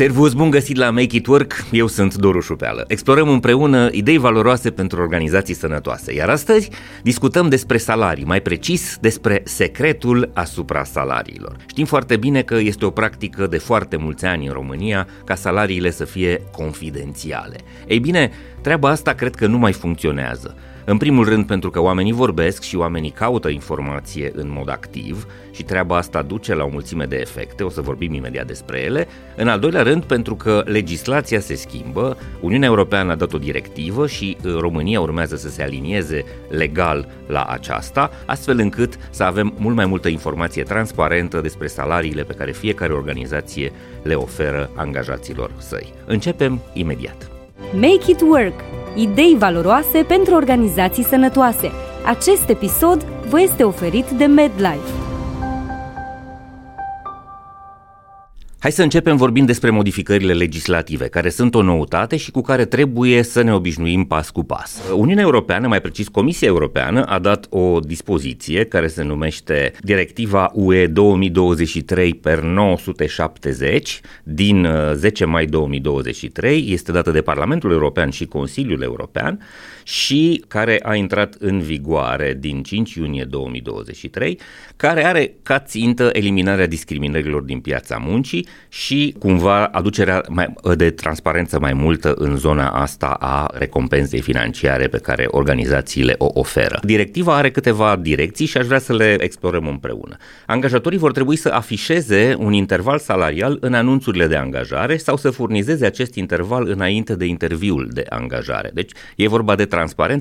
Servus, bun găsit la Make It Work, eu sunt Doru Șupeală. Explorăm împreună idei valoroase pentru organizații sănătoase, iar astăzi discutăm despre salarii, mai precis despre secretul asupra salariilor. Știm foarte bine că este o practică de foarte mulți ani în România ca salariile să fie confidențiale. Ei bine, treaba asta cred că nu mai funcționează. În primul rând pentru că oamenii vorbesc și oamenii caută informație în mod activ și treaba asta duce la o mulțime de efecte, o să vorbim imediat despre ele. În al doilea rând pentru că legislația se schimbă, Uniunea Europeană a dat o directivă și uh, România urmează să se alinieze legal la aceasta, astfel încât să avem mult mai multă informație transparentă despre salariile pe care fiecare organizație le oferă angajaților săi. Începem imediat. Make it work! Idei valoroase pentru organizații sănătoase. Acest episod vă este oferit de MedLife. Hai să începem vorbind despre modificările legislative, care sunt o noutate și cu care trebuie să ne obișnuim pas cu pas. Uniunea Europeană, mai precis Comisia Europeană, a dat o dispoziție care se numește Directiva UE 2023 per 970 din 10 uh, mai 2023, este dată de Parlamentul European și Consiliul European și care a intrat în vigoare din 5 iunie 2023, care are ca țintă eliminarea discriminărilor din piața muncii și cumva aducerea mai, de transparență mai multă în zona asta a recompensei financiare pe care organizațiile o oferă. Directiva are câteva direcții și aș vrea să le explorăm împreună. Angajatorii vor trebui să afișeze un interval salarial în anunțurile de angajare sau să furnizeze acest interval înainte de interviul de angajare. Deci e vorba de transparență,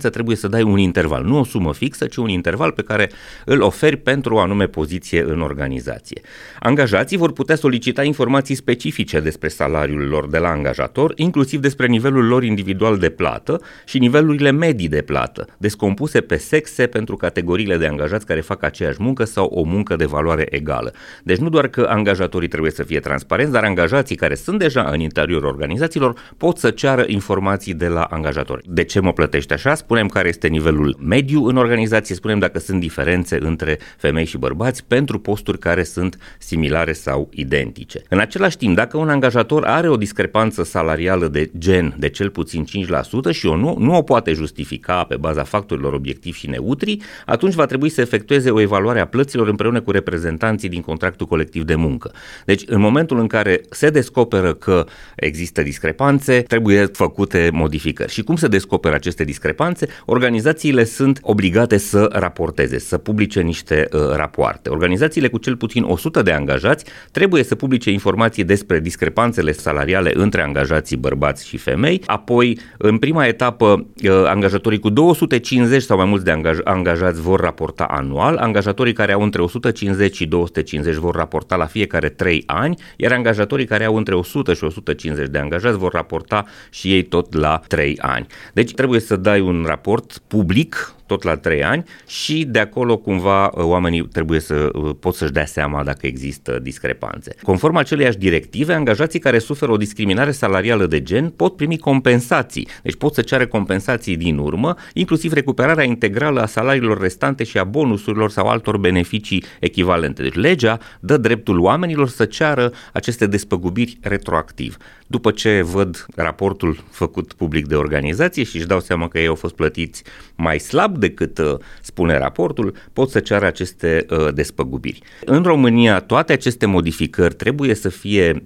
trebuie să dai un interval, nu o sumă fixă, ci un interval pe care îl oferi pentru o anume poziție în organizație. Angajații vor putea solicita informații specifice despre salariul lor de la angajator, inclusiv despre nivelul lor individual de plată și nivelurile medii de plată, descompuse pe sexe pentru categoriile de angajați care fac aceeași muncă sau o muncă de valoare egală. Deci nu doar că angajatorii trebuie să fie transparenți, dar angajații care sunt deja în interiorul organizațiilor pot să ceară informații de la angajatori. De ce mă plătești așa? Spunem care este nivelul mediu în organizație, spunem dacă sunt diferențe între femei și bărbați pentru posturi care sunt similare sau identice. În același timp, dacă un angajator are o discrepanță salarială de gen de cel puțin 5% și o nu, nu o poate justifica pe baza factorilor obiectivi și neutri, atunci va trebui să efectueze o evaluare a plăților împreună cu reprezentanții din contractul colectiv de muncă. Deci, în momentul în care se descoperă că există discrepanțe, trebuie făcute modificări. Și cum se descoperă aceste discrepanțe? Organizațiile sunt obligate să raporteze, să publice niște uh, rapoarte. Organizațiile cu cel puțin 100 de angajați trebuie să publice informații despre discrepanțele salariale între angajații bărbați și femei, apoi în prima etapă uh, angajatorii cu 250 sau mai mulți de angaj- angajați vor raporta anual, angajatorii care au între 150 și 250 vor raporta la fiecare 3 ani, iar angajatorii care au între 100 și 150 de angajați vor raporta și ei tot la 3 ani. Deci trebuie să dai un raport public tot la 3 ani și de acolo cumva uh, oamenii trebuie să uh, pot să-și dea seama dacă există discrepanțe. Conform aceleiași directive, angajații care suferă o discriminare salarială de gen pot primi compensații, deci pot să ceară compensații din urmă, inclusiv recuperarea integrală a salariilor restante și a bonusurilor sau altor beneficii echivalente. Deci legea dă dreptul oamenilor să ceară aceste despăgubiri retroactiv. După ce văd raportul făcut public de organizație și își dau seama că ei au fost plătiți mai slab decât uh, spune raportul, pot să ceară aceste uh, despăgubiri. În România, toate aceste modificări trebuie să fie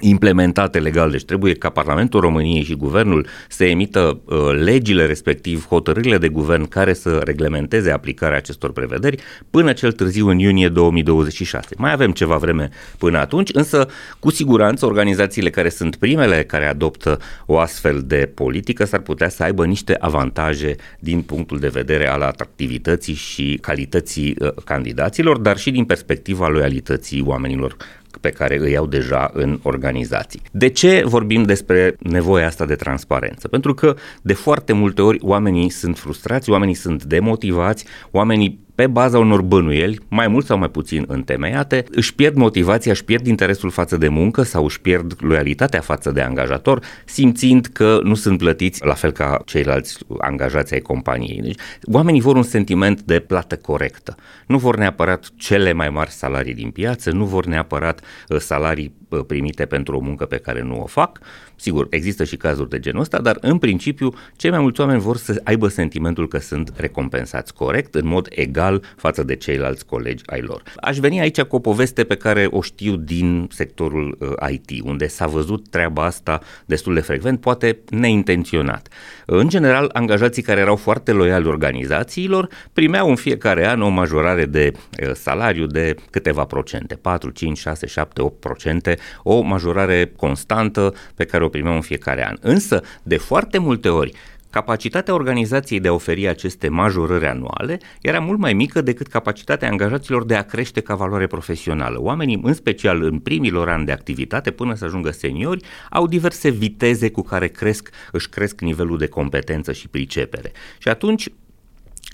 implementate legal, deci trebuie ca Parlamentul României și Guvernul să emită uh, legile respectiv, hotărârile de guvern care să reglementeze aplicarea acestor prevederi până cel târziu în iunie 2026. Mai avem ceva vreme până atunci, însă cu siguranță organizațiile care sunt primele care adoptă o astfel de politică s-ar putea să aibă niște avantaje din punctul de vedere al atractivității și calității uh, candidaților, dar și din perspectiva loialității oamenilor pe care îi au deja în organizații. De ce vorbim despre nevoia asta de transparență? Pentru că de foarte multe ori oamenii sunt frustrați, oamenii sunt demotivați, oamenii pe baza unor bănuieli, mai mult sau mai puțin întemeiate, își pierd motivația, își pierd interesul față de muncă sau își pierd loialitatea față de angajator, simțind că nu sunt plătiți la fel ca ceilalți angajați ai companiei. Deci, oamenii vor un sentiment de plată corectă. Nu vor neapărat cele mai mari salarii din piață, nu vor neapărat uh, salarii primite pentru o muncă pe care nu o fac. Sigur, există și cazuri de genul ăsta, dar în principiu cei mai mulți oameni vor să aibă sentimentul că sunt recompensați corect, în mod egal față de ceilalți colegi ai lor. Aș veni aici cu o poveste pe care o știu din sectorul uh, IT, unde s-a văzut treaba asta destul de frecvent, poate neintenționat. În general, angajații care erau foarte loiali organizațiilor primeau în fiecare an o majorare de uh, salariu de câteva procente, 4, 5, 6, 7, 8 procente, o majorare constantă pe care o primeau în fiecare an. Însă, de foarte multe ori, Capacitatea organizației de a oferi aceste majorări anuale era mult mai mică decât capacitatea angajaților de a crește ca valoare profesională. Oamenii, în special în primilor ani de activitate, până să ajungă seniori, au diverse viteze cu care cresc, își cresc nivelul de competență și pricepere. Și atunci,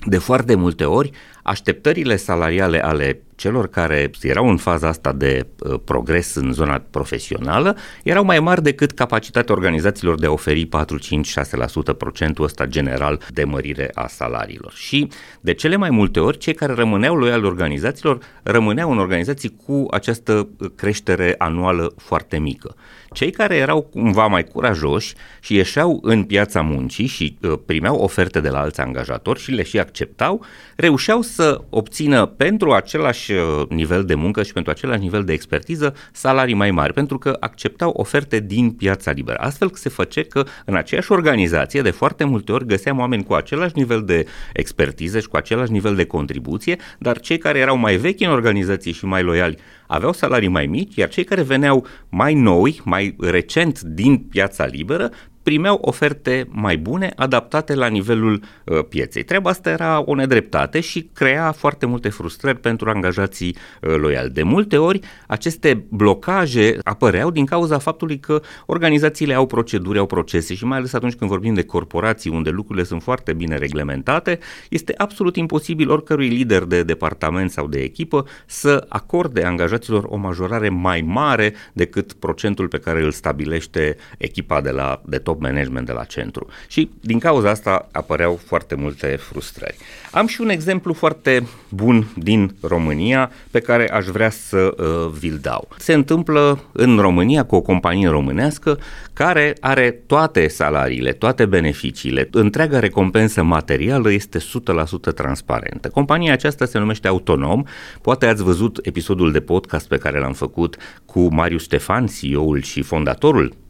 de foarte multe ori, așteptările salariale ale celor care erau în faza asta de uh, progres în zona profesională erau mai mari decât capacitatea organizațiilor de a oferi 4, 5, 6% procentul ăsta general de mărire a salariilor. Și de cele mai multe ori, cei care rămâneau loiali organizațiilor rămâneau în organizații cu această creștere anuală foarte mică. Cei care erau cumva mai curajoși și ieșeau în piața muncii și uh, primeau oferte de la alți angajatori și le și acceptau, reușeau să obțină pentru același uh, nivel de muncă și pentru același nivel de expertiză salarii mai mari, pentru că acceptau oferte din piața liberă. Astfel se face că în aceeași organizație de foarte multe ori găseam oameni cu același nivel de expertiză și cu același nivel de contribuție, dar cei care erau mai vechi în organizație și mai loiali aveau salarii mai mici, iar cei care veneau mai noi, mai recent din piața liberă, primeau oferte mai bune, adaptate la nivelul uh, pieței. Treaba asta era o nedreptate și crea foarte multe frustrări pentru angajații uh, loiali. De multe ori, aceste blocaje apăreau din cauza faptului că organizațiile au proceduri, au procese și mai ales atunci când vorbim de corporații unde lucrurile sunt foarte bine reglementate, este absolut imposibil oricărui lider de departament sau de echipă să acorde angajaților o majorare mai mare decât procentul pe care îl stabilește echipa de la de top top management de la centru. Și din cauza asta apăreau foarte multe frustrări. Am și un exemplu foarte bun din România pe care aș vrea să uh, vi-l dau. Se întâmplă în România cu o companie românească care are toate salariile, toate beneficiile, întreaga recompensă materială este 100% transparentă. Compania aceasta se numește Autonom, poate ați văzut episodul de podcast pe care l-am făcut cu Marius Ștefan, CEO-ul și fondatorul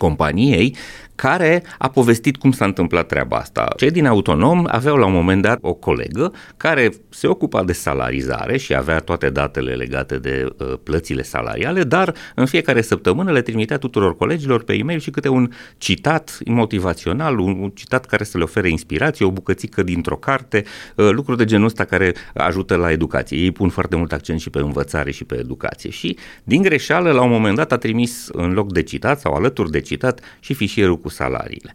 companiei care a povestit cum s-a întâmplat treaba asta. Cei din Autonom aveau la un moment dat o colegă care se ocupa de salarizare și avea toate datele legate de uh, plățile salariale, dar în fiecare săptămână le trimitea tuturor colegilor pe e-mail și câte un citat motivațional, un, un citat care să le ofere inspirație, o bucățică dintr-o carte, uh, lucruri de genul ăsta care ajută la educație. Ei pun foarte mult accent și pe învățare și pe educație. Și din greșeală, la un moment dat a trimis în loc de citat sau alături de citat și fișierul cu salariile.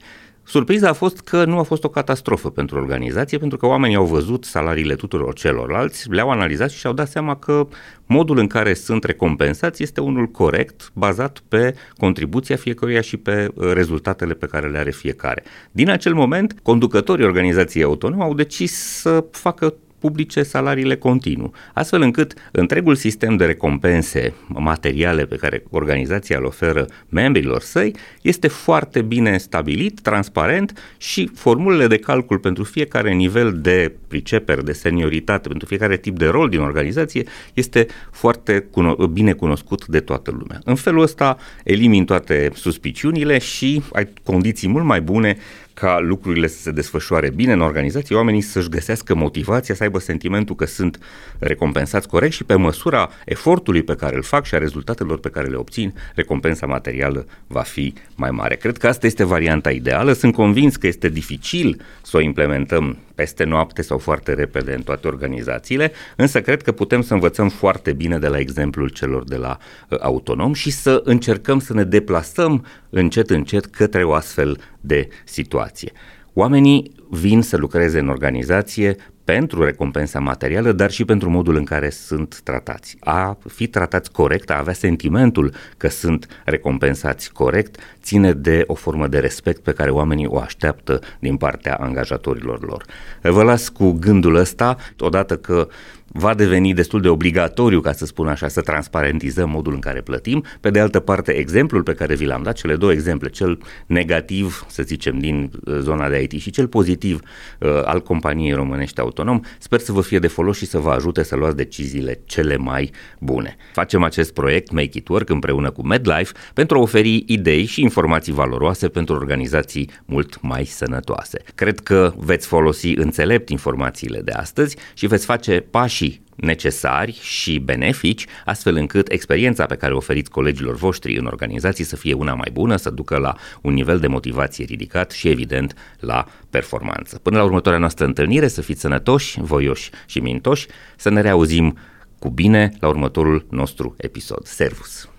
Surpriza a fost că nu a fost o catastrofă pentru organizație, pentru că oamenii au văzut salariile tuturor celorlalți, le-au analizat și și-au dat seama că modul în care sunt recompensați este unul corect, bazat pe contribuția fiecăruia și pe uh, rezultatele pe care le are fiecare. Din acel moment, conducătorii organizației autonome au decis să facă publice salariile continuu, astfel încât întregul sistem de recompense materiale pe care organizația îl oferă membrilor săi este foarte bine stabilit, transparent și formulele de calcul pentru fiecare nivel de pricepere, de senioritate, pentru fiecare tip de rol din organizație este foarte cuno- bine cunoscut de toată lumea. În felul ăsta elimini toate suspiciunile și ai condiții mult mai bune ca lucrurile să se desfășoare bine în organizație, oamenii să-și găsească motivația, să aibă sentimentul că sunt recompensați corect și pe măsura efortului pe care îl fac și a rezultatelor pe care le obțin, recompensa materială va fi mai mare. Cred că asta este varianta ideală. Sunt convins că este dificil să o implementăm peste noapte sau foarte repede în toate organizațiile, însă cred că putem să învățăm foarte bine de la exemplul celor de la uh, autonom și să încercăm să ne deplasăm încet încet către o astfel de situație. Oamenii vin să lucreze în organizație pentru recompensa materială, dar și pentru modul în care sunt tratați. A fi tratați corect, a avea sentimentul că sunt recompensați corect, ține de o formă de respect pe care oamenii o așteaptă din partea angajatorilor lor. Vă las cu gândul ăsta, odată că va deveni destul de obligatoriu, ca să spun așa, să transparentizăm modul în care plătim. Pe de altă parte, exemplul pe care vi l-am dat, cele două exemple, cel negativ, să zicem, din uh, zona de IT și cel pozitiv uh, al companiei românești autonom, sper să vă fie de folos și să vă ajute să luați deciziile cele mai bune. Facem acest proiect Make It Work împreună cu MedLife pentru a oferi idei și informații valoroase pentru organizații mult mai sănătoase. Cred că veți folosi înțelept informațiile de astăzi și veți face pașii necesari și benefici, astfel încât experiența pe care o oferiți colegilor voștri în organizații să fie una mai bună, să ducă la un nivel de motivație ridicat și, evident, la performanță. Până la următoarea noastră întâlnire, să fiți sănătoși, voioși și mintoși, să ne reauzim cu bine la următorul nostru episod. Servus!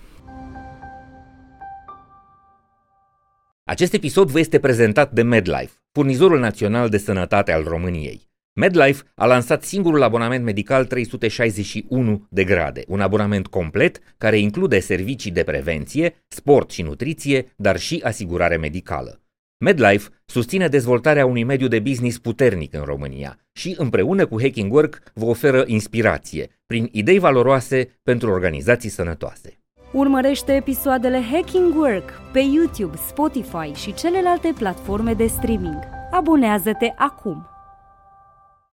Acest episod vă este prezentat de MedLife, furnizorul național de sănătate al României. MedLife a lansat singurul abonament medical 361 de grade, un abonament complet care include servicii de prevenție, sport și nutriție, dar și asigurare medicală. MedLife susține dezvoltarea unui mediu de business puternic în România și împreună cu Hacking Work vă oferă inspirație prin idei valoroase pentru organizații sănătoase. Urmărește episoadele Hacking Work pe YouTube, Spotify și celelalte platforme de streaming. Abonează-te acum!